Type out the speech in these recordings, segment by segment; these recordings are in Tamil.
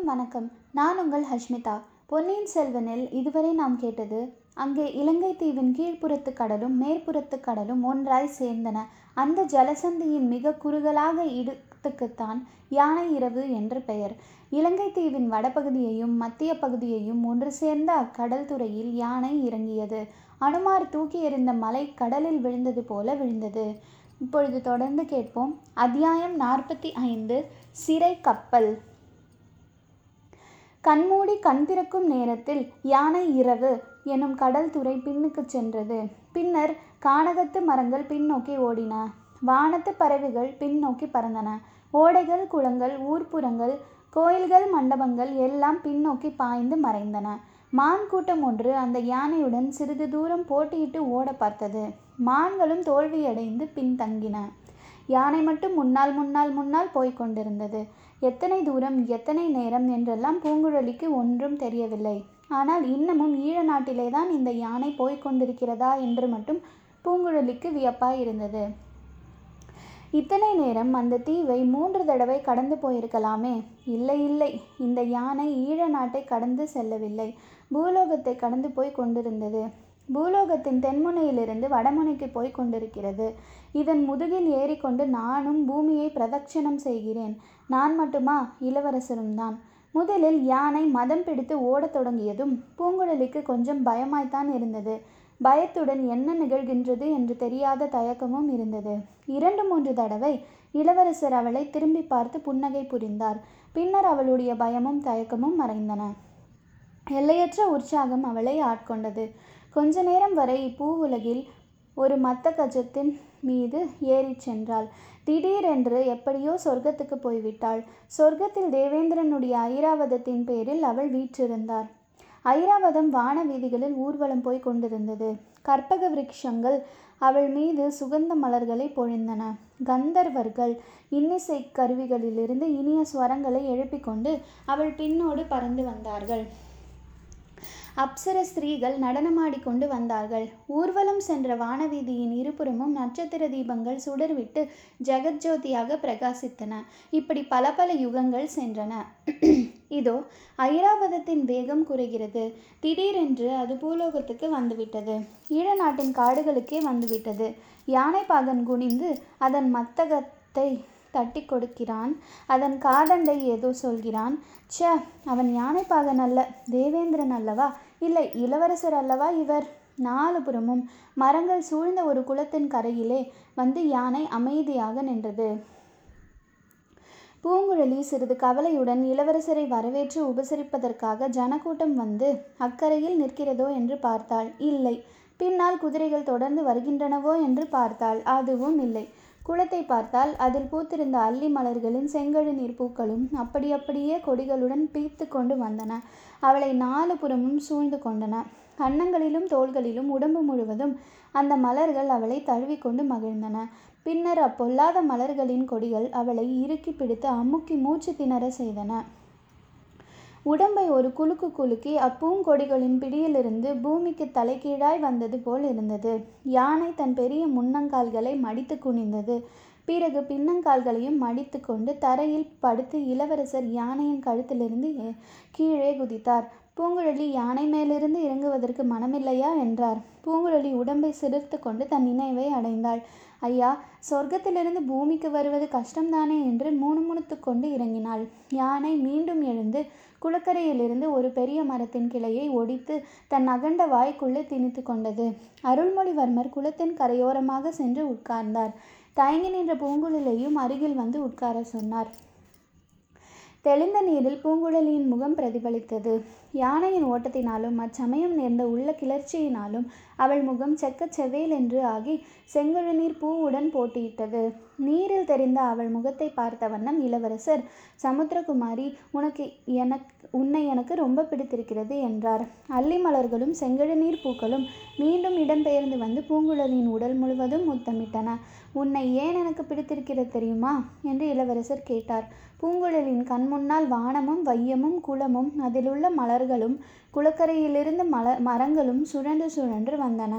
அனைவருக்கும் வணக்கம். நான் உங்கள் ஹஷ்மிதா. பொன்னியின் செல்வனில் இதுவரை நாம் கேட்டது அங்கே இலங்கை தீவின் கீழ்ப்புறத்து கடலும் மேற்புறத்து கடலும் ஒன்றாய் சேர்ந்தன. அந்த ஜலசந்தியின் மிக குறுகலாக இடத்துக்குத்தான் யானை இரவு என்று பெயர். இலங்கை தீவின் வடபகுதியையும் மத்திய பகுதியையும் ஒன்று சேர்ந்த அக்கடல் துறையில் யானை இறங்கியது. அனுமார் தூக்கி எறிந்த மலை கடலில் விழுந்தது போல விழுந்தது. இப்பொழுது தொடர்ந்து கேட்போம். அத்தியாயம் நாற்பத்தி ஐந்து சிறை கப்பல். கண்மூடி கண் திறக்கும் நேரத்தில் யானை இரவு எனும் கடல் துறை பின்னுக்குச் சென்றது. பின்னர் கானகத்து மரங்கள் பின்னோக்கி ஓடின. வானத்து பறவைகள் பின்னோக்கி பறந்தன. ஓடைகள் குளங்கள் ஊர்ப்புறங்கள் கோயில்கள் மண்டபங்கள் எல்லாம் பின்னோக்கி பாய்ந்து மறைந்தன. மான் கூட்டம் ஒன்று அந்த யானையுடன் சிறிது தூரம் போட்டியிட்டு ஓட பார்த்தது. மான்களும் தோல்வியடைந்து பின்தங்கின. யானை மட்டும் முன்னால் முன்னால் முன்னால் போய்க் கொண்டிருந்தது. எத்தனை தூரம் எத்தனை நேரம் என்றெல்லாம் பூங்குழலிக்கு ஒன்றும் தெரியவில்லை. ஆனால் இன்னமும் ஈழ நாட்டிலேதான் இந்த யானை போய்க் கொண்டிருக்கிறதா என்று மட்டும் பூங்குழலிக்கு வியப்பாய் இருந்தது. இத்தனை நேரம் அந்த தீவை மூன்று தடவை கடந்து போயிருக்கலாமே? இல்லை இல்லை. இந்த யானை ஈழ நாட்டை கடந்து செல்லவில்லை. பூலோகத்தை கடந்து போய் கொண்டிருந்தது. பூலோகத்தின் தென்முனையிலிருந்து வடமுனைக்கு போய் கொண்டிருக்கிறது. இதன் முதுகில் ஏறிக்கொண்டு நானும் பூமியை பிரதட்சணம் செய்கிறேன். நான் மட்டுமா? இளவரசரும் தான். முதலில் யானை மதம் பிடித்து ஓடத் தொடங்கியதும் பூங்குழலிக்கு கொஞ்சம் பயமாய்த்தான் இருந்தது. பயத்துடன் என்ன நிகழ்கின்றது என்று தெரியாத தயக்கமும் இருந்தது. இரண்டு மூன்று தடவை இளவரசர் அவளை திரும்பி பார்த்து புன்னகை புரிந்தார். பின்னர் அவளுடைய பயமும் தயக்கமும் மறைந்தன. எல்லையற்ற உற்சாகம் அவளை ஆட்கொண்டது. கொஞ்ச நேரம் வரை பூவுலகில் ஒரு மத்த கஜத்தின் மீது ஏறிச் சென்றாள். திடீரென்று எப்படியோ சொர்க்கத்துக்கு போய்விட்டாள். சொர்க்கத்தில் தேவேந்திரனுடைய ஐராவதத்தின் பேரில் அவள் வீற்றிருந்தார். ஐராவதம் வான வீதிகளில் ஊர்வலம் போய் கொண்டிருந்தது. கற்பக விருட்சங்கள் அவள் மீது சுகந்த மலர்களை பொழிந்தன. கந்தர்வர்கள் இன்னிசை கருவிகளிலிருந்து இனிய ஸ்வரங்களை எழுப்பிக்கொண்டு அவள் பின்னோடு பறந்து வந்தார்கள். அப்சர ஸ்திரீகள் நடனமாடிக்கொண்டு வந்தார்கள். ஊர்வலம் சென்ற வானவீதியின் இருபுறமும் நட்சத்திர தீபங்கள் சுடர்விட்டு ஜெகஜோதியாக பிரகாசித்தன. இப்படி பல பல யுகங்கள் சென்றன. இதோ ஐராவதத்தின் வேகம் குறைகிறது. திடீரென்று அது பூலோகத்துக்கு வந்துவிட்டது. ஈழ நாட்டின் காடுகளுக்கே வந்துவிட்டது. யானை பாகன் குனிந்து அதன் மத்தகத்தை தட்டி கொடுக்கிறான். அதன் காதண்டை ஏதோ சொல்கிறான். ச்ச அவன் யானைப்பாகன் அல்ல தேவேந்திரன் அல்லவா? இல்லை இளவரசர் அல்லவா இவர்? நாலு புறமும் மரங்கள் சூழ்ந்த ஒரு குளத்தின் கரையிலே வந்து யானை அமைதியாக நின்றது. பூங்குழலி சிறிது கவலையுடன் இளவரசரை வரவேற்று உபசரிப்பதற்காக ஜனக்கூட்டம் வந்து அக்கரையில் நிற்கிறதோ? என்று பார்த்தாள். இல்லை. பின்னால் குதிரைகள் தொடர்ந்து வருகின்றனவோ? என்று பார்த்தாள். அதுவும் இல்லை. குளத்தை பார்த்தால் அதில் பூத்திருந்த அல்லி மலர்களின் செங்கழு நீர் பூக்களும் அப்படி அப்படியே கொடிகளுடன் பீத்து கொண்டு வந்தன. அவளை நாலு புறமும் சூழ்ந்து கொண்டன. கன்னங்களிலும் தோள்களிலும் உடம்பு முழுவதும் அந்த மலர்கள் அவளை தழுவிக்கொண்டு மகிழ்ந்தன. பின்னர் அப்பொல்லாத மலர்களின் கொடிகள் அவளை இறுக்கி பிடித்து அமுக்கி மூச்சு திணற செய்தன. உடம்பை ஒரு குலுக்கு குலுக்கி அப்பூங்கொடிகளின் பிடியிலிருந்து பூமிக்கு தலைகீழாய் வந்தது போல் இருந்தது. யானை தன் பெரிய முன்னங்கால்களை மடித்து குனிந்தது. பிறகு பின்னங்கால்களையும் மடித்து கொண்டு தரையில் படுத்து இளவரசர் யானையின் கழுத்திலிருந்து கீழே குதித்தார். பூங்குழலி யானை மேலிருந்து இறங்குவதற்கு மனமில்லையா? என்றார். பூங்குழலி உடம்பை சிலிர்த்து கொண்டு தன் நினைவை அடைந்தாள். ஐயா சொர்க்கத்திலிருந்து பூமிக்கு வருவது கஷ்டம்தானே? என்று முணுமுணுத்து கொண்டு இறங்கினாள். யானை மீண்டும் எழுந்து குளக்கரையிலிருந்து ஒரு பெரிய மரத்தின் கிளையை ஒடித்து தன் அகண்ட வாய்க்குள்ளே திணித்து கொண்டது. அருள்மொழிவர்மர் குளத்தின் கரையோரமாக சென்று உட்கார்ந்தார். தயங்கி நின்ற பூங்குழலியும் அருகில் வந்து உட்கார சொன்னார். தெளிந்த நீரில் பூங்குழலியின் முகம் பிரதிபலித்தது. யானையின் ஓட்டத்தினாலும் அச்சமயம் நேர்ந்த உள்ள கிளர்ச்சியினாலும் அவள் முகம் செக்கச் செவேல் என்று ஆகி செங்கழுநீர் பூவுடன் போட்டியிட்டது. நீரில் தெரிந்த அவள் முகத்தை பார்த்த வண்ணம் இளவரசர் சமுத்திரகுமாரி உனக்கு எனக்கு உன்னை எனக்கு ரொம்ப பிடித்திருக்கிறது என்றார். அல்லி மலர்களும் செங்கழுநீர் பூக்களும் மீண்டும் இடம்பெயர்ந்து வந்து பூங்குழலியின் உடல் முழுவதும் முத்தமிட்டன. உன்னை ஏன் எனக்கு பிடித்திருக்கிறது தெரியுமா? என்று இளவரசர் கேட்டார். பூங்குழலின் கண் முன்னால் வானமும் வையமும் குளமும் அதிலுள்ள மலர் மலர்களும் குளக்கரையிலிருந்து மல மரங்களும் சுழன்று சுழன்று வந்தன.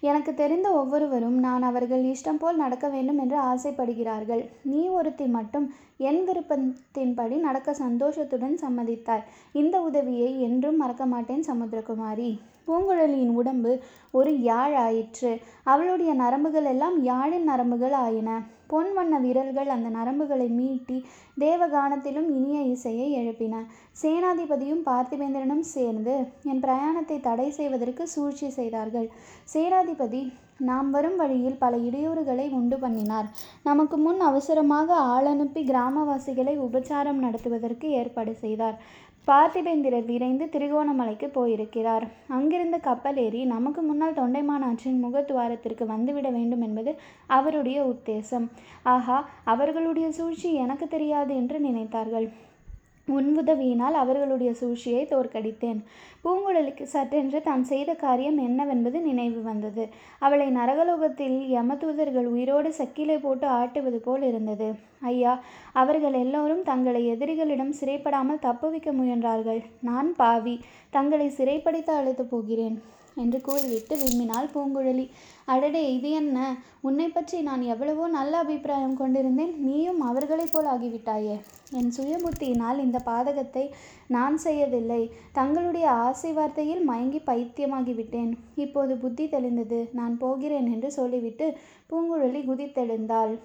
எனக்கு தெரிந்த ஒவ்வொருவரும் நான் அவர்கள் இஷ்டம் போல் நடக்க வேண்டும் என்று ஆசைப்படுகிறார்கள். நீ ஒருத்தி மட்டும் என் விருப்பத்தின்படி நடக்க சந்தோஷத்துடன் சம்மதித்தார் இந்த உதவியை என்றும் மறக்க மாட்டேன் சமுத்திரகுமாரி. பூங்குழலியின் உடம்பு ஒரு யாழ் ஆயிற்று அவளுடைய நரம்புகள் எல்லாம் யாழின் நரம்புகள் ஆயின. பொன் வண்ண விரல்கள் அந்த நரம்புகளை மீட்டி தேவகானத்திலும் இனிய இசையை எழுப்பின. சேனாதிபதியும் பார்த்திபேந்திரனும் சேர்ந்து என் பிரயாணத்தை தடை செய்வதற்கு சூழ்ச்சி செய்தார்கள். சேனாதிபதி நாம் வரும் வழியில் பல இடையூறுகளை உண்டு பண்ணினார். நமக்கு முன் அவசரமாக ஆளனுப்பி கிராமவாசிகளை உபச்சாரம் நடத்துவதற்கு ஏற்பாடு செய்தார். பார்த்திபேந்திரர் விரைந்து திருகோணமலைக்கு போயிருக்கிறார். அங்கிருந்து கப்பல் ஏறி நமக்கு முன்னால் தொண்டைமானாற்றின் முகத்துவாரத்திற்கு வந்துவிட வேண்டும் என்பது அவருடைய உத்தேசம். ஆஹா அவர்களுடைய சூழ்ச்சி எனக்கு தெரியாது என்று நினைத்தார்கள். உன் உதவியினால் அவர்களுடைய சூழ்ச்சியை தோற்கடித்தேன். பூங்குழலிக்கு சட்டென்று தான் செய்த காரியம் என்னவென்பது நினைவு வந்தது. அவளை நரகலோகத்தில் யமதூதர்கள் உயிரோடு சக்கிலை போட்டு ஆட்டுவது போல் இருந்தது. ஐயா அவர்கள் எல்லோரும் தங்களை எதிரிகளிடம் சிறைப்படாமல் தப்புவிக்க முயன்றார்கள். நான் பாவி தங்களை சிறைப்படுத்த அழைத்து போகிறேன். என்று கூறிவிட்டு விம்மினாள் பூங்குழலி. அடடே இது என்ன? உன்னை பற்றி நான் எவ்வளவோ நல்ல அபிப்பிராயம் கொண்டிருந்தேன். நீயும் அவர்களைப் போல் ஆகிவிட்டாயே. என் சுயபுத்தியினால் இந்த பாதகத்தை நான் செய்யவில்லை. தங்களுடைய ஆசை வார்த்தையில் மயங்கி பைத்தியமாகிவிட்டேன். இப்போது புத்தி தெளிந்தது. நான் போகிறேன் என்று சொல்லிவிட்டு பூங்குழலி குதித்தெழுந்தாள்.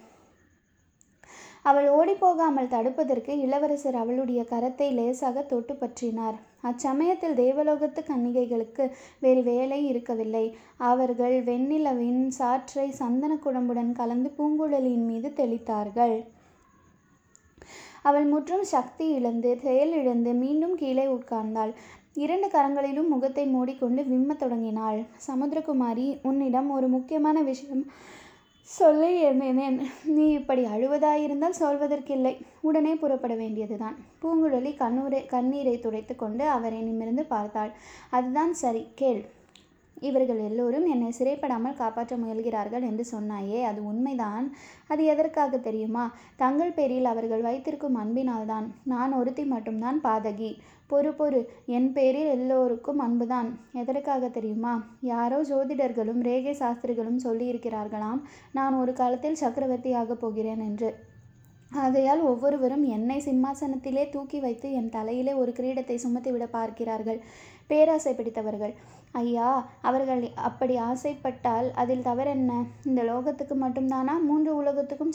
அவள் ஓடிப்போகாமல் தடுப்பதற்கு இளவரசர் அவளுடைய கரத்தை லேசாக தொட்டு பற்றினார். அச்சமயத்தில் தேவலோகத்து கன்னிகைகளுக்கு வேறு வேலை இருக்கவில்லை. அவர்கள் வெண்ணிலவின் சாற்றை சந்தன குழம்புடன் கலந்து பூங்குழலியின் மீது தெளித்தார்கள். அவள் முற்றும் சக்தி இழந்து செயலிழந்து மீண்டும் கீழே உட்கார்ந்தாள். இரண்டு கரங்களிலும் முகத்தை மூடிக்கொண்டு விம்மத் தொடங்கினாள். சமுத்திரகுமாரி உன்னிடம் ஒரு முக்கியமான விஷயம் சொல்லி இருந்தேனேன் நீ இப்படி அழுவதாயிருந்தால் சொல்வதற்கில்லை. உடனே புறப்பட வேண்டியதுதான். பூங்குழலி கண்ணூரை கண்ணீரை துடைத்து கொண்டு அவரை நிமிர்ந்து பார்த்தாள். அதுதான் சரி கேள். இவர்கள் எல்லோரும் என்னை சிறைப்படாமல் காப்பாற்ற முயல்கிறார்கள் என்று சொன்னாயே அது உண்மைதான். அது எதற்காக தெரியுமா? தங்கள் பேரில் அவர்கள் வைத்திருக்கும் அன்பினால்தான். நான் ஒருத்தி மட்டும்தான் பாதகி. பொறு பொறு. என் பேரில் எல்லோருக்கும் அன்புதான். எதற்காக தெரியுமா? யாரோ ஜோதிடர்களும் ரேகை சாஸ்திரிகளும் சொல்லியிருக்கிறார்களாம் நான் ஒரு காலத்தில் சக்கரவர்த்தியாகப் போகிறேன் என்று. ஆகையால் ஒவ்வொருவரும் என்னை சிம்மாசனத்திலே தூக்கி வைத்து என் தலையிலே ஒரு கிரீடத்தை சுமத்திவிட பார்க்கிறார்கள். பேராசை பிடித்தவர்கள். ஐயா அவர்கள் அப்படி ஆசைப்பட்டால் அதில் தவறென்ன? இந்த லோகத்துக்கு மட்டும்தானா? மூன்று உலகத்துக்கும்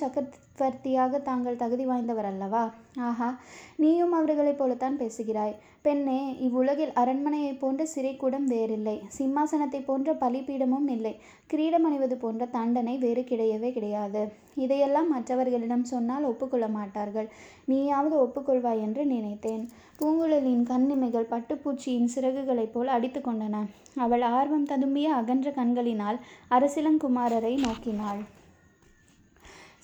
வர்த்தியாக தாங்கள் தகுதி வாய்ந்தவர் அல்லவா? ஆஹா நீயும் அவர்களைப் போலத்தான் பேசுகிறாய். பெண்ணே இவ்வுலகில் அரண்மனையைப் போன்ற சிறைக்கூடம் வேறில்லை. சிம்மாசனத்தைப் போன்ற பலிபீடமும் இல்லை. கிரீடம் அணிவது போன்ற தண்டனை வேறு கிடையவே கிடையாது. இதையெல்லாம் மற்றவர்களிடம் சொன்னால் ஒப்புக்கொள்ள மாட்டார்கள். நீயாவது ஒப்புக்கொள்வாய் என்று நினைத்தேன். பூங்குழலியின் கண்ணிமைகள் பட்டுப்பூச்சியின் சிறகுகளைப் போல் அடித்து கொண்டன. அவள் ஆர்வம் ததும்பிய அகன்ற கண்களினால் அரசிலங்குமாரரை நோக்கினாள்.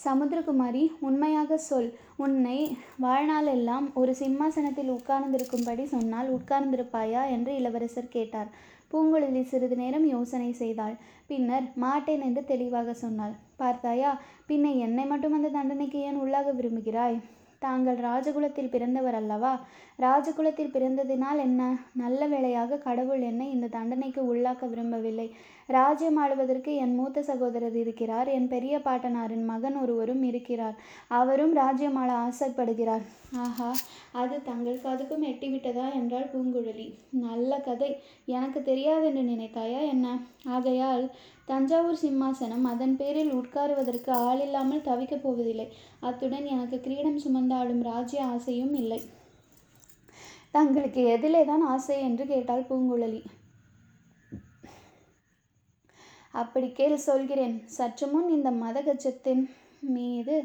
சமுத்திரகுமாரி உண்மையாக சொல். உன்னை வாழ்நாளெல்லாம் ஒரு சிம்மாசனத்தில் உட்கார்ந்திருக்கும்படி சொன்னால் உட்கார்ந்திருப்பாயா? என்று இளவரசர் கேட்டார். பூங்குழலி சிறிது நேரம் யோசனை செய்தாள். பின்னர் மாட்டேன் என்று தெளிவாக சொன்னாள். பார்த்தாயா பின்ன என்னை மட்டும் அந்த தண்டனைக்கு ஏன் உள்ளாக விரும்புகிறாய்? தாங்கள் ராஜகுலத்தில் பிறந்தவர் அல்லவா ராஜகுலத்தில் பிறந்ததினால் என்ன? நல்ல வேளையாக கடவுள் என்னை இந்த தண்டனைக்கு உள்ளாக்க விரும்பவில்லை. ராஜ்யம் ஆளுவதற்கு என் மூத்த சகோதரர் இருக்கிறார். என் பெரிய பாட்டனாரின் மகன் ஒருவரும் இருக்கிறார். அவரும் ராஜ்யம் ஆள ஆசைப்படுகிறார். ஆஹா அது தங்கள் காதுக்கும் எட்டிவிட்டதா என்றாள் பூங்குழலி. நல்ல கதை. எனக்கு தெரியாதென்று நினைத்தாயா என்ன? ஆகையால் தஞ்சாவூர் சிம்மாசனம் அதன் பேரில் உட்காருவதற்கு ஆளில்லாமல் தவிக்கப் போவதில்லை. அத்துடன் எனக்கு கிரீடம் சுமந்தாலும் ராஜ்ய ஆசையும் இல்லை. தங்களுக்கு எதிலே தான் ஆசை என்று கேட்டாள் பூங்குழலி. அப்படி கேள் சொல்கிறேன். சற்று முன் இந்த மதகஜத்தின் மீது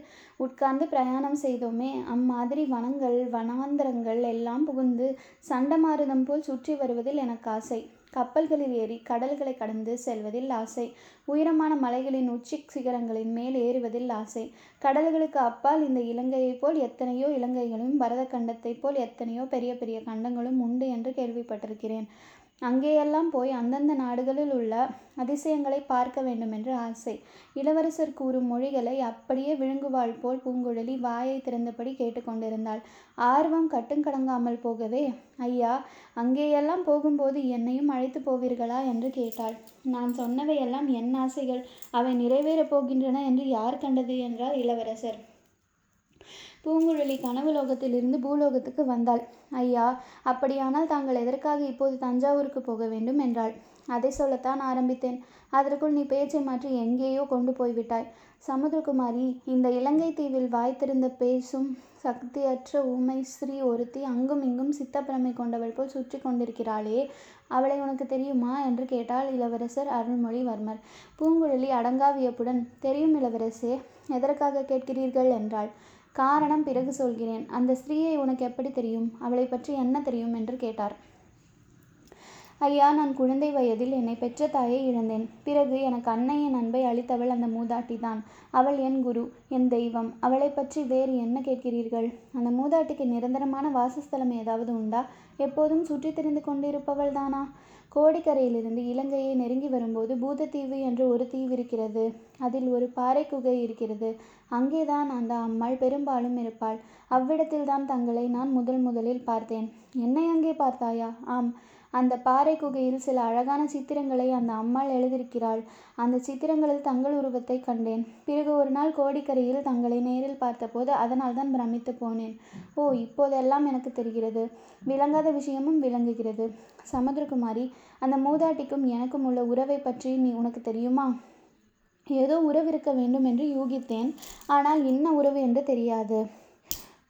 உட்கார்ந்து பிரயாணம் செய்தோமே. அம்மாதிரி வனங்கள் வனாந்தரங்கள் எல்லாம் புகுந்து சண்டமாருதம் போல் சுற்றி வருவதில் எனக்கு ஆசை. கப்பல்களில் ஏறி கடல்களை கடந்து செல்வதில் ஆசை. உயரமான மலைகளின் உச்சி சிகரங்களின் மேல் ஏறுவதில் ஆசை. கடல்களுக்கு அப்பால் இந்த இலங்கையைப் போல் எத்தனையோ இலங்கைகளும் பரத கண்டத்தைப் போல் எத்தனையோ பெரிய பெரிய கண்டங்களும் உண்டு என்று கேள்விப்பட்டிருக்கிறேன். அங்கேயெல்லாம் போய் அந்தந்த நாடுகளில் உள்ள அதிசயங்களை பார்க்க வேண்டுமென்று ஆசை. இளவரசர் கூறும் மொழிகளை அப்படியே விழுங்குவாள் போல் பூங்குழலி வாயைத் திறந்தபடி கேட்டுக்கொண்டிருந்தாள் ஆர்வம் கட்டுங்கடங்காமல் போகவே, ஐயா, அங்கேயெல்லாம் போகும்போது என்னையும் அழைத்துப் போவீர்களா? என்று கேட்டாள். நான் சொன்னவையெல்லாம் என் ஆசைகள். அவை நிறைவேறப் போகின்றன என்று யார் கண்டது? என்றார் இளவரசர். பூங்குழலி கனவுலோகத்திலிருந்து பூலோகத்துக்கு வந்தாள். ஐயா, அப்படியானால் தாங்கள் எதற்காக இப்போது தஞ்சாவூருக்கு போக வேண்டும்? என்றாள். அதை சொல்லத்தான் ஆரம்பித்தேன். அதற்குள் நீ பேச்சை மாற்றி எங்கேயோ கொண்டு போய்விட்டாய். சமுத்திரகுமாரி, இந்த இலங்கை தீவில் வாய்த்திருந்த பேசும் சக்தியற்ற ஊமை ஸ்ரீ ஒருத்தி அங்கும் இங்கும் சித்தப்பிரமை கொண்டவள் போல் சுற்றி கொண்டிருக்கிறாளே, அவளை உனக்கு தெரியுமா? என்று கேட்டாள் இளவரசர் அருள்மொழிவர்மர். பூங்குழலி அடங்கா வியப்புடன், தெரியும் இளவரசே. எதற்காக கேட்கிறீர்கள்? என்றாள். காரணம் பிறகு சொல்கிறேன். அந்த ஸ்திரீயை உனக்கு எப்படி தெரியும்? அவளை பற்றி என்ன தெரியும்? என்று கேட்டார். ஐயா, நான் குழந்தை வயதில் என்னை பெற்ற தாயை இழந்தேன். பிறகு எனக்கு அன்னையின் அன்பை அளித்தவள் அந்த மூதாட்டி தான் அவள் என் குரு, என் தெய்வம். அவளை பற்றி வேறு என்ன கேட்கிறீர்கள்? அந்த மூதாட்டிக்கு நிரந்தரமான வாசஸ்தலம் ஏதாவது உண்டா? எப்போதும் சுற்றித் திரிந்து கொண்டிருப்பவள்தானா? கோடிக்கரையிலிருந்து இலங்கையை நெருங்கி வரும்போது பூதத்தீவு என்று ஒரு தீவிருக்கிறது. அதில் ஒரு பாறை குகை இருக்கிறது. அங்கேதான் அந்த அம்மாள் பெரும்பாலும் இருப்பாள். அவ்விடத்தில்தான் தங்களை நான் முதல் முதலில் பார்த்தேன். என்னை அங்கே பார்த்தாயா? ஆம். அந்த பாறை குகையில் சில அழகான சித்திரங்களை அந்த அம்மாள் எழுதியிருக்கிறாள். அந்த சித்திரங்களில் தங்கள் உருவத்தை கண்டேன். பிறகு ஒரு நாள் கோடிக்கரையில் தங்களை நேரில் பார்த்தபோது அதனால் தான் பிரமித்துப் போனேன். ஓ, இப்போதெல்லாம் எனக்கு தெரிகிறது. விளங்காத விஷயமும் விளங்குகிறது. சமுத்திரகுமாரி, அந்த மூதாட்டிக்கும் எனக்கும் உள்ள உறவை பற்றி நீ உனக்கு தெரியுமா? ஏதோ உறவு இருக்க வேண்டும் என்று யூகித்தேன். ஆனால் என்ன உறவு என்று தெரியாது.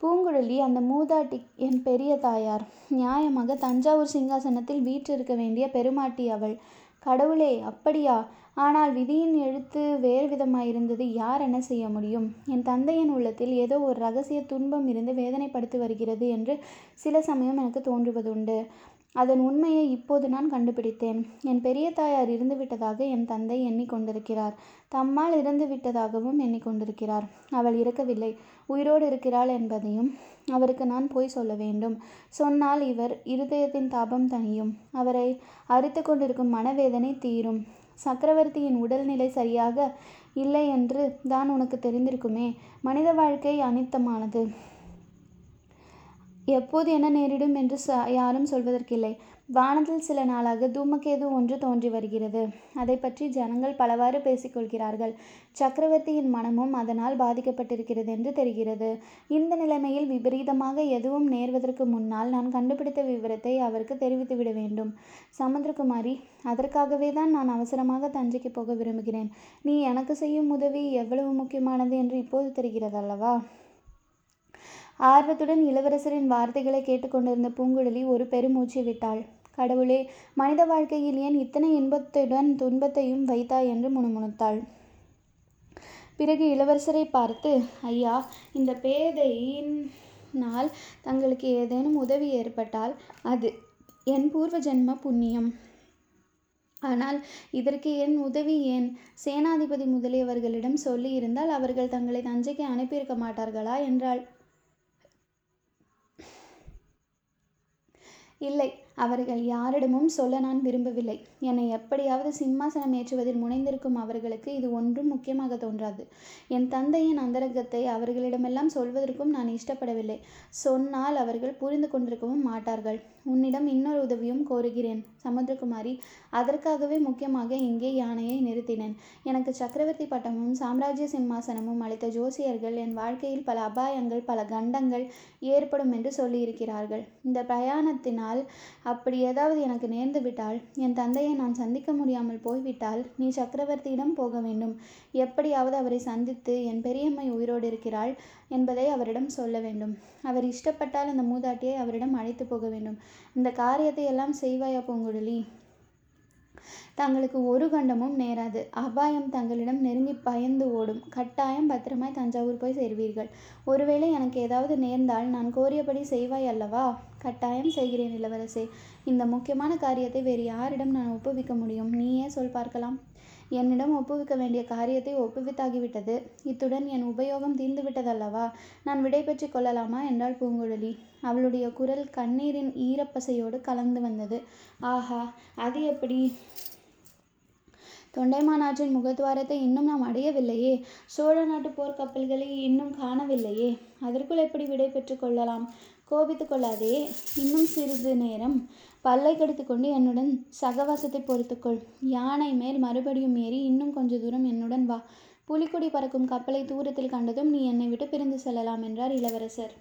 பூங்குழலி, அந்த மூதாட்டி என் பெரிய தாயார். நியாயமாக தஞ்சாவூர் சிங்காசனத்தில் வீற்றிருக்க வேண்டிய பெருமாட்டி அவள். கடவுளே, அப்படியா? ஆனால் விதியின் எழுத்து வேறு விதமாயிருந்தது. யார் என்ன செய்ய முடியும்? என் தந்தையின் உள்ளத்தில் ஏதோ ஒரு ரகசிய துன்பம் இருந்து வேதனைப்படுத்தி வருகிறது என்று சில சமயம் எனக்கு தோன்றுவதுண்டு. அதன் உண்மையை இப்போது நான் கண்டுபிடித்தேன். என் பெரிய தாயார் இறந்துவிட்டதாக என் தந்தை எண்ணிக்கொண்டிருக்கிறார் தம்மால் இறந்துவிட்டதாகவும் எண்ணிக்கொண்டிருக்கிறார் அவள் இறக்கவில்லை. உயிரோடு இருக்கிறாள் என்பதையும் அவருக்கு நான் போய் சொல்ல வேண்டும். சொன்னால் இவர் இருதயத்தின் தாபம் தணியும். அவரை அரித்துக் கொண்டிருக்கும் மனவேதனை தீரும். சக்கரவர்த்தியின் உடல்நிலை சரியாக இல்லை என்று தான் உனக்கு தெரிந்திருக்குமே. மனித வாழ்க்கை அனித்தமானது எப்போது என்ன நேரிடும் என்று ச யாரும் சொல்வதற்கில்லை. வானத்தில் சில நாளாக தூமகேது ஒன்று தோன்றி வருகிறது. அதை பற்றி ஜனங்கள் பலவாறு பேசிக் கொள்கிறார்கள். சக்கரவர்த்தியின் மனமும் அதனால் பாதிக்கப்பட்டிருக்கிறது என்று தெரிகிறது. இந்த நிலைமையில் விபரீதமாக எதுவும் நேர்வதற்கு முன்னால் நான் கண்டுபிடித்த விவரத்தை அவருக்குத் தெரிவித்துவிட வேண்டும். சமுத்திரகுமாரி, அதற்காகவேதான் நான் அவசரமாக தஞ்சைக்கு போக விரும்புகிறேன். நீ எனக்கு செய்யும் உதவி எவ்வளவு முக்கியமானது என்று இப்போது தெரிகிறதல்லவா? ஆர்வத்துடன் இளவரசரின் வார்த்தைகளை கேட்டுக்கொண்டிருந்த பூங்குழலி ஒரு பெருமூச்சு விட்டாள். கடவுளே, மனித வாழ்க்கையில் ஏன் இத்தனை இன்பத்துடன் துன்பத்தையும் வைத்தாய் என்று முணுமுணுத்தாள். பிறகு இளவரசரைப் பார்த்து, ஐயா, இந்தப் பேதையினால் தங்களுக்கு ஏதேனும் உதவி ஏற்பட்டால் அது என் பூர்வ ஜென்ம புண்ணியம். ஆனால் இதற்கு என் உதவி ஏன்? சேனாதிபதி முதலியவர்களிடம் சொல்லியிருந்தால் அவர்கள் தங்களை தஞ்சைக்கு அனுப்பியிருக்க மாட்டார்களா? என்றாள். இல்லை, அவர்கள் யாரிடமும் சொல்ல நான் விரும்பவில்லை. என்னை எப்படியாவது சிம்மாசனம் ஏற்றுவதில் முனைந்திருக்கும் அவர்களுக்கு இது ஒன்றும் முக்கியமாக தோன்றாது. என் தந்தையின் அந்தரங்கத்தை அவர்களிடமெல்லாம் சொல்வதற்கும் நான் இஷ்டப்படவில்லை. சொன்னால் அவர்கள் புரிந்து கொண்டிருக்கவும் மாட்டார்கள். உன்னிடம் இன்னொரு உதவியும் கோருகிறேன் சமுத்திரகுமாரி. அதற்காகவே முக்கியமாக இங்கே யானையை நிறுத்தினேன். எனக்கு சக்கரவர்த்தி பட்டமும் சாம்ராஜ்ய சிம்மாசனமும் அளித்த ஜோசியர்கள் என் வாழ்க்கையில் பல அபாயங்கள் பல கண்டங்கள் ஏற்படும் என்று சொல்லியிருக்கிறார்கள். இந்த பிரயாணத்தினால் அப்படி ஏதாவது எனக்கு நேர்ந்துவிட்டால், என் தந்தையை நான் சந்திக்க முடியாமல் போய்விட்டால், நீ சக்கரவர்த்தியிடம் போக வேண்டும். எப்படியாவது அவரை சந்தித்து என் பெரியம்மை உயிரோடு இருக்கிறாள் என்பதை அவரிடம் சொல்ல வேண்டும். அவர் இஷ்டப்பட்டால் அந்த மூதாட்டியை அவரிடம் அழைத்துப் போக வேண்டும். இந்த காரியத்தை எல்லாம் செய்வாயா பூங்குழலி? தங்களுக்கு ஒரு கண்டமும் நேராது. அபாயம் தங்களிடம் நெருங்கி பயந்து ஓடும். கட்டாயம் பத்திரமாய் தஞ்சாவூர் போய் சேர்வீர்கள். ஒருவேளை எனக்கு ஏதாவது நேர்ந்தால் நான் கோரியபடி செய்வாய் அல்லவா? கட்டாயம் செய்கிறேன் இளவரசே. இந்த முக்கியமான காரியத்தை வேறு யாரிடம் நான் ஒப்புவிக்க முடியும்? நீயே சொல் பார்க்கலாம். என்னிடம் ஒப்புவிக்க வேண்டிய காரியத்தை ஒப்புவித்தாகிவிட்டது. இத்துடன் என் உபயோகம் தீர்ந்துவிட்டதல்லவா? நான் விடைபெற்றுக் கொள்ளலாமா என்றாள் பூங்குழலி. அவளுடைய குரல் கண்ணீரின் ஈரப்பசையோடு கலந்து வந்தது. ஆஹா அது எப்படி? தொண்டைமானாற்றின் முகத்துவாரத்தை இன்னும் நாம் அடையவில்லையே. சோழ நாட்டு போர்க்கப்பல்களை இன்னும் காணவில்லையே. அதற்குள் எப்படி விடை பெற்று கொள்ளலாம்? கோபித்து கொள்ளாதே. இன்னும் சிறிது நேரம். பல்லை கடித்து கொண்டு என்னுடன் சகவாசத்தை பொறுத்துக்கொள். யானை மேல் மறுபடியும் ஏறி இன்னும் கொஞ்ச தூரம் என்னுடன் வா. புலிக்கொடி பறக்கும் கப்பலை தூரத்தில் கண்டதும் நீ என்னை விட்டு பிரிந்து செல்லலாம் என்றார் இளவரசர்.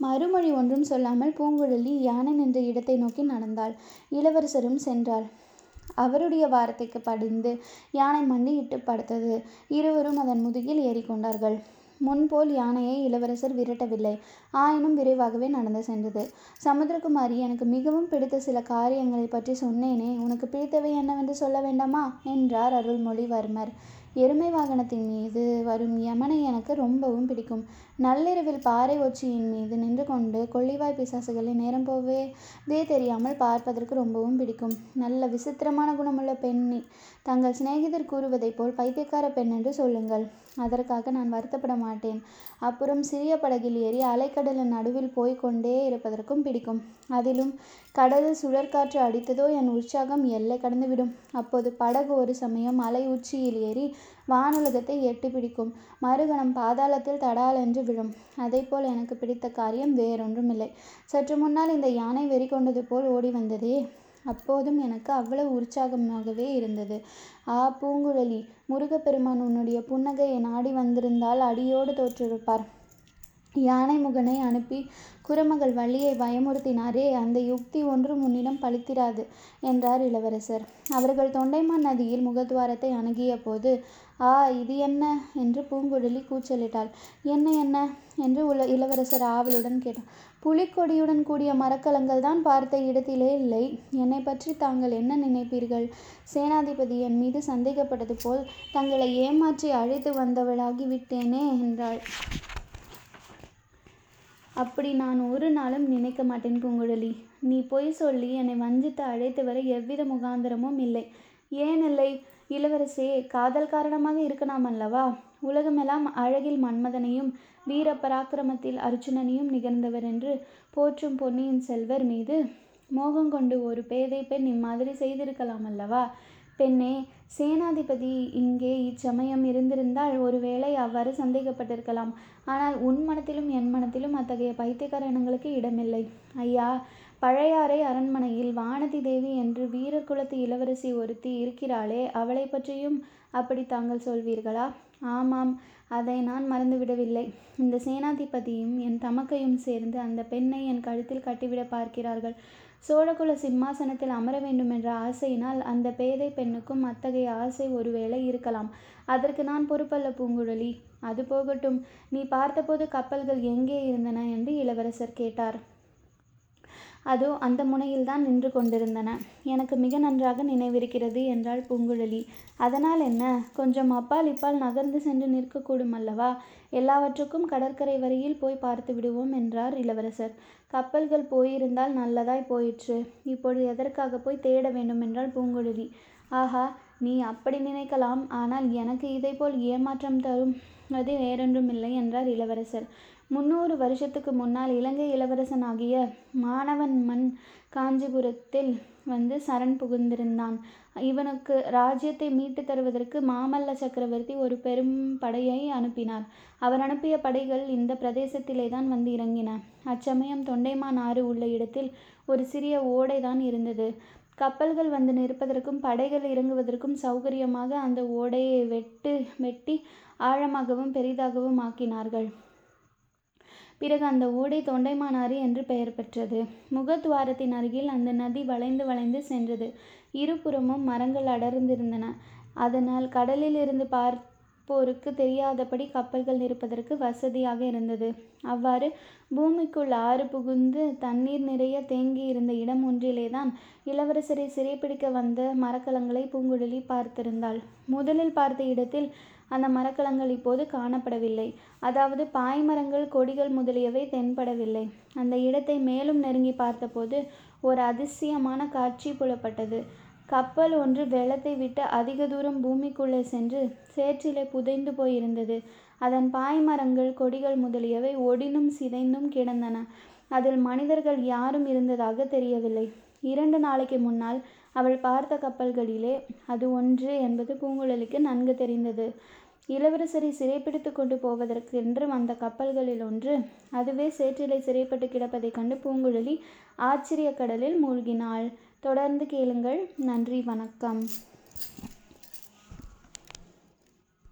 மறுமொழி ஒன்றும் சொல்லாமல் பூங்குழலி யானை நின்ற இடத்தை நோக்கி நடந்தாள். இளவரசரும் சென்றாள். அவருடைய வார்த்தைக்கு படிந்து யானை மண்டியிட்டு படுத்தது. இருவரும் அதன் முதுகில் ஏறிக்கொண்டார்கள் முன்போல் யானையை இளவரசர் விரட்டவில்லை. ஆயினும் விரைவாகவே நடந்து சென்றது. சமுத்திரகுமாரி எனக்கு மிகவும் பிடித்த சில காரியங்களை பற்றி சொன்னேனே. உனக்கு பிடித்தவை என்னவென்று சொல்ல வேண்டாமா? என்றார் அருள்மொழிவர்மர். எருமை வாகனத்தின் மீது வரும் யமனை எனக்கு ரொம்பவும் பிடிக்கும். நள்ளிரவில் பாறை ஒச்சியின் மீது நின்று கொண்டு கொள்ளிவாய் பிசாசுகளை நேரம் போவதே தெரியாமல் பார்ப்பதற்கு ரொம்பவும் பிடிக்கும். நல்ல விசித்திரமான குணமுள்ள பெண்ணி தங்கள் சிநேகிதர் கூறுவதைப் போல் பைத்தியக்கார பெண் என்று சொல்லுங்கள். அதற்காக நான் வருத்தப்பட மாட்டேன். அப்புறம் சிறிய படகில் ஏறி அலைக்கடலின் நடுவில் போய்க் கொண்டே இருப்பதற்கும் பிடிக்கும். அதிலும் கடலில் சுழற்காற்று அடித்ததோ என் உற்சாகம் எல்லை கடந்துவிடும். அப்போது படகு ஒரு சமயம் அலை உச்சியில் ஏறி வானுலகத்தை எட்டு பிடிக்கும். மறுகணம் பாதாளத்தில் தடாலென்று விழும். அதைப்போல் எனக்கு பிடித்த காரியம் வேறொன்றுமில்லை. சற்று முன்னால் இந்த யானை வெறி கொண்டது போல் ஓடி வந்ததே. அப்போதும் எனக்கு அவ்வளவு உற்சாகமாகவே இருந்தது. ஆ பூங்குழலி முருகப்பெருமான் உன்னுடைய புன்னகையை நாடி வந்திருந்தால் அடியோடு தோற்றிருப்பார். யானை முகனை அனுப்பி குரமகள் வள்ளியை பயமுறுத்தினாரே அந்த யுக்தி ஒன்றும் உன்னிடம் பலித்திராது என்றார் இளவரசர். அவர்கள் தொண்டைமான் நதியில் முகத்துவாரத்தை அணுகிய போது ஆ இது என்ன என்று பூங்குழலி கூச்சலிட்டாள். என்ன என்ன என்று உல இளவரசர் ஆவலுடன் கேட்டார் புலிக்கொடியுடன் கூடிய மரக்கலங்கள் தான் பார்த்த இடத்திலே இல்லை. என்னை பற்றி தாங்கள் என்ன நினைப்பீர்கள்? சேனாதிபதி என் மீது சந்தேகப்பட்டது போல் தங்களை ஏமாற்றி அழைத்து வந்தவளாகி விட்டேனே என்றாள். அப்படி நான் ஒரு நாளும் நினைக்க மாட்டேன் பூங்குழலி. நீ பொய் சொல்லி என்னை வஞ்சித்து அழைத்து வர எவ்வித முகாந்திரமும் இல்லை. ஏன் இல்லை? இளவரசே காதல் காரணமாக இருக்கலாம் அல்லவா? உலகமெல்லாம் அழகில் மன்மதனையும் வீர பராக்கிரமத்தில் அர்ஜுனனையும் நிகழ்ந்தவர் என்று போற்றும் பொன்னியின் செல்வர் மீது மோகம் கொண்டு ஒரு பேதை பெண் இம்மாதிரி செய்திருக்கலாம் அல்லவா? பெண்ணே சேனாதிபதி இங்கே இச்சமயம் இருந்திருந்தால் ஒருவேளை அவ்வாறு சந்தேகப்பட்டிருக்கலாம். ஆனால் உன் மனத்திலும் என் மனத்திலும் அத்தகைய பைத்தியக்கார எண்ணங்களுக்கு இடமில்லை. ஐயா பழையாறை அரண்மனையில் வானதி தேவி என்று வீரகுலத்து இளவரசி ஒருத்தி இருக்கிறாளே அவளை பற்றியும் அப்படி தாங்கள் சொல்வீர்களா? ஆமாம் அதை நான் மறந்துவிடவில்லை. இந்த சேனாதிபதியும் என் தமக்கையும் சேர்ந்து அந்த பெண்ணை என் கழுத்தில் கட்டிவிட பார்க்கிறார்கள். சோழகுல சிம்மாசனத்தில் அமர வேண்டுமென்ற ஆசையினால் அந்த பேதை பெண்ணுக்கும் அத்தகைய ஆசை ஒருவேளை இருக்கலாம். அதற்கு நான் பொறுப்பல்ல பூங்குழலி. அது போகட்டும். நீ பார்த்தபோது கப்பல்கள் எங்கே இருந்தன? என்று இளவரசர் கேட்டார். அதோ அந்த முனையில்தான் நின்று கொண்டிருந்தன. எனக்கு மிக நன்றாக நினைவிருக்கிறது என்றாள் பூங்குழலி. அதனால் என்ன? கொஞ்சம் அப்பால் இப்பால் நகர்ந்து சென்று நிற்கக்கூடும் அல்லவா? எல்லாவற்றுக்கும் கடற்கரை வரையில் போய் பார்த்து விடுவோம் என்றார் இளவரசர். கப்பல்கள் போயிருந்தால் நல்லதாய் போயிற்று. இப்பொழுது எதற்காக போய் தேட வேண்டுமென்றால் பூங்குழலி. ஆஹா நீ அப்படி நினைக்கலாம். ஆனால் எனக்கு இதைப்போல் ஏமாற்றம் தரும். அது வேறொன்றுமில்லை என்றார் இளவரசர். முன்னூறு வருஷத்துக்கு முன்னால் இலங்கை இளவரசனாகிய மாணவன் மண் காஞ்சிபுரத்தில் வந்து சரண் புகுந்திருந்தான். இவனுக்கு ராஜ்யத்தை மீட்டு தருவதற்கு மாமல்ல சக்கரவர்த்தி ஒரு பெரும் படையை அனுப்பினார். அவர் அனுப்பிய படைகள் இந்த பிரதேசத்திலே தான் வந்து இறங்கின. அச்சமயம் தொண்டைமான் ஆறு உள்ள இடத்தில் ஒரு சிறிய ஓடை தான் இருந்தது. கப்பல்கள் வந்து நிற்பதற்கும் படைகள் இறங்குவதற்கும் சௌகரியமாக அந்த ஓடையை வெட்டு வெட்டி ஆழமாகவும் பெரிதாகவும் ஆக்கினார்கள். பிறகு அந்த ஓடை தொண்டைமானாறு என்று பெயர் பெற்றது. முகத்துவாரத்தின் அருகில் அந்த நதி வளைந்து வளைந்து சென்றது. இருபுறமும் மரங்கள் அடர்ந்திருந்தன. அதனால் கடலில் இருந்து பார்ப்போருக்கு தெரியாதபடி கப்பல்கள் நிற்பதற்கு வசதியாக இருந்தது. அவ்வாறு பூமிக்குள் ஆறு புகுந்து தண்ணீர் நிறைய தேங்கி இருந்த இடம் ஒன்றிலேதான் இளவரசரை சிறைப்பிடிக்க வந்த மரக்கலங்களை பூங்குழலி பார்த்திருந்தாள். முதலில் பார்த்த இடத்தில் அந்த மரக்கலங்கள் இப்போது காணப்படவில்லை அதாவது பாய்மரங்கள் கொடிகள் முதலியவை தென்படவில்லை அந்த இடத்தை மேலும் நெருங்கி பார்த்தபோது ஒரு அதிசயமான காட்சி புலப்பட்டது கப்பல் ஒன்று வெள்ளத்தை விட்டு அதிக தூரம் பூமிக்குள்ளே சென்று சேற்றிலே புதைந்து போயிருந்தது. அதன் பாய்மரங்கள் கொடிகள் முதலியவை ஒடிந்தும் சிதைந்தும் கிடந்தன. அதில் மனிதர்கள் யாரும் இருந்ததாக தெரியவில்லை. இரண்டு நாளைக்கு முன்னால் அவள் பார்த்த கப்பல்களிலே அது ஒன்று என்பது பூங்குழலிக்கு நன்கு தெரிந்தது. இளவரசரை சிறைப்பிடித்து கொண்டு போவதற்கென்று வந்த கப்பல்களில் ஒன்று. அதுவே சேற்றிலே சிறைப்பட்டு கிடப்பதைக் கண்டு பூங்குழலி ஆச்சரியக் கடலில் மூழ்கினாள். தொடர்ந்து கேளுங்கள். நன்றி வணக்கம்.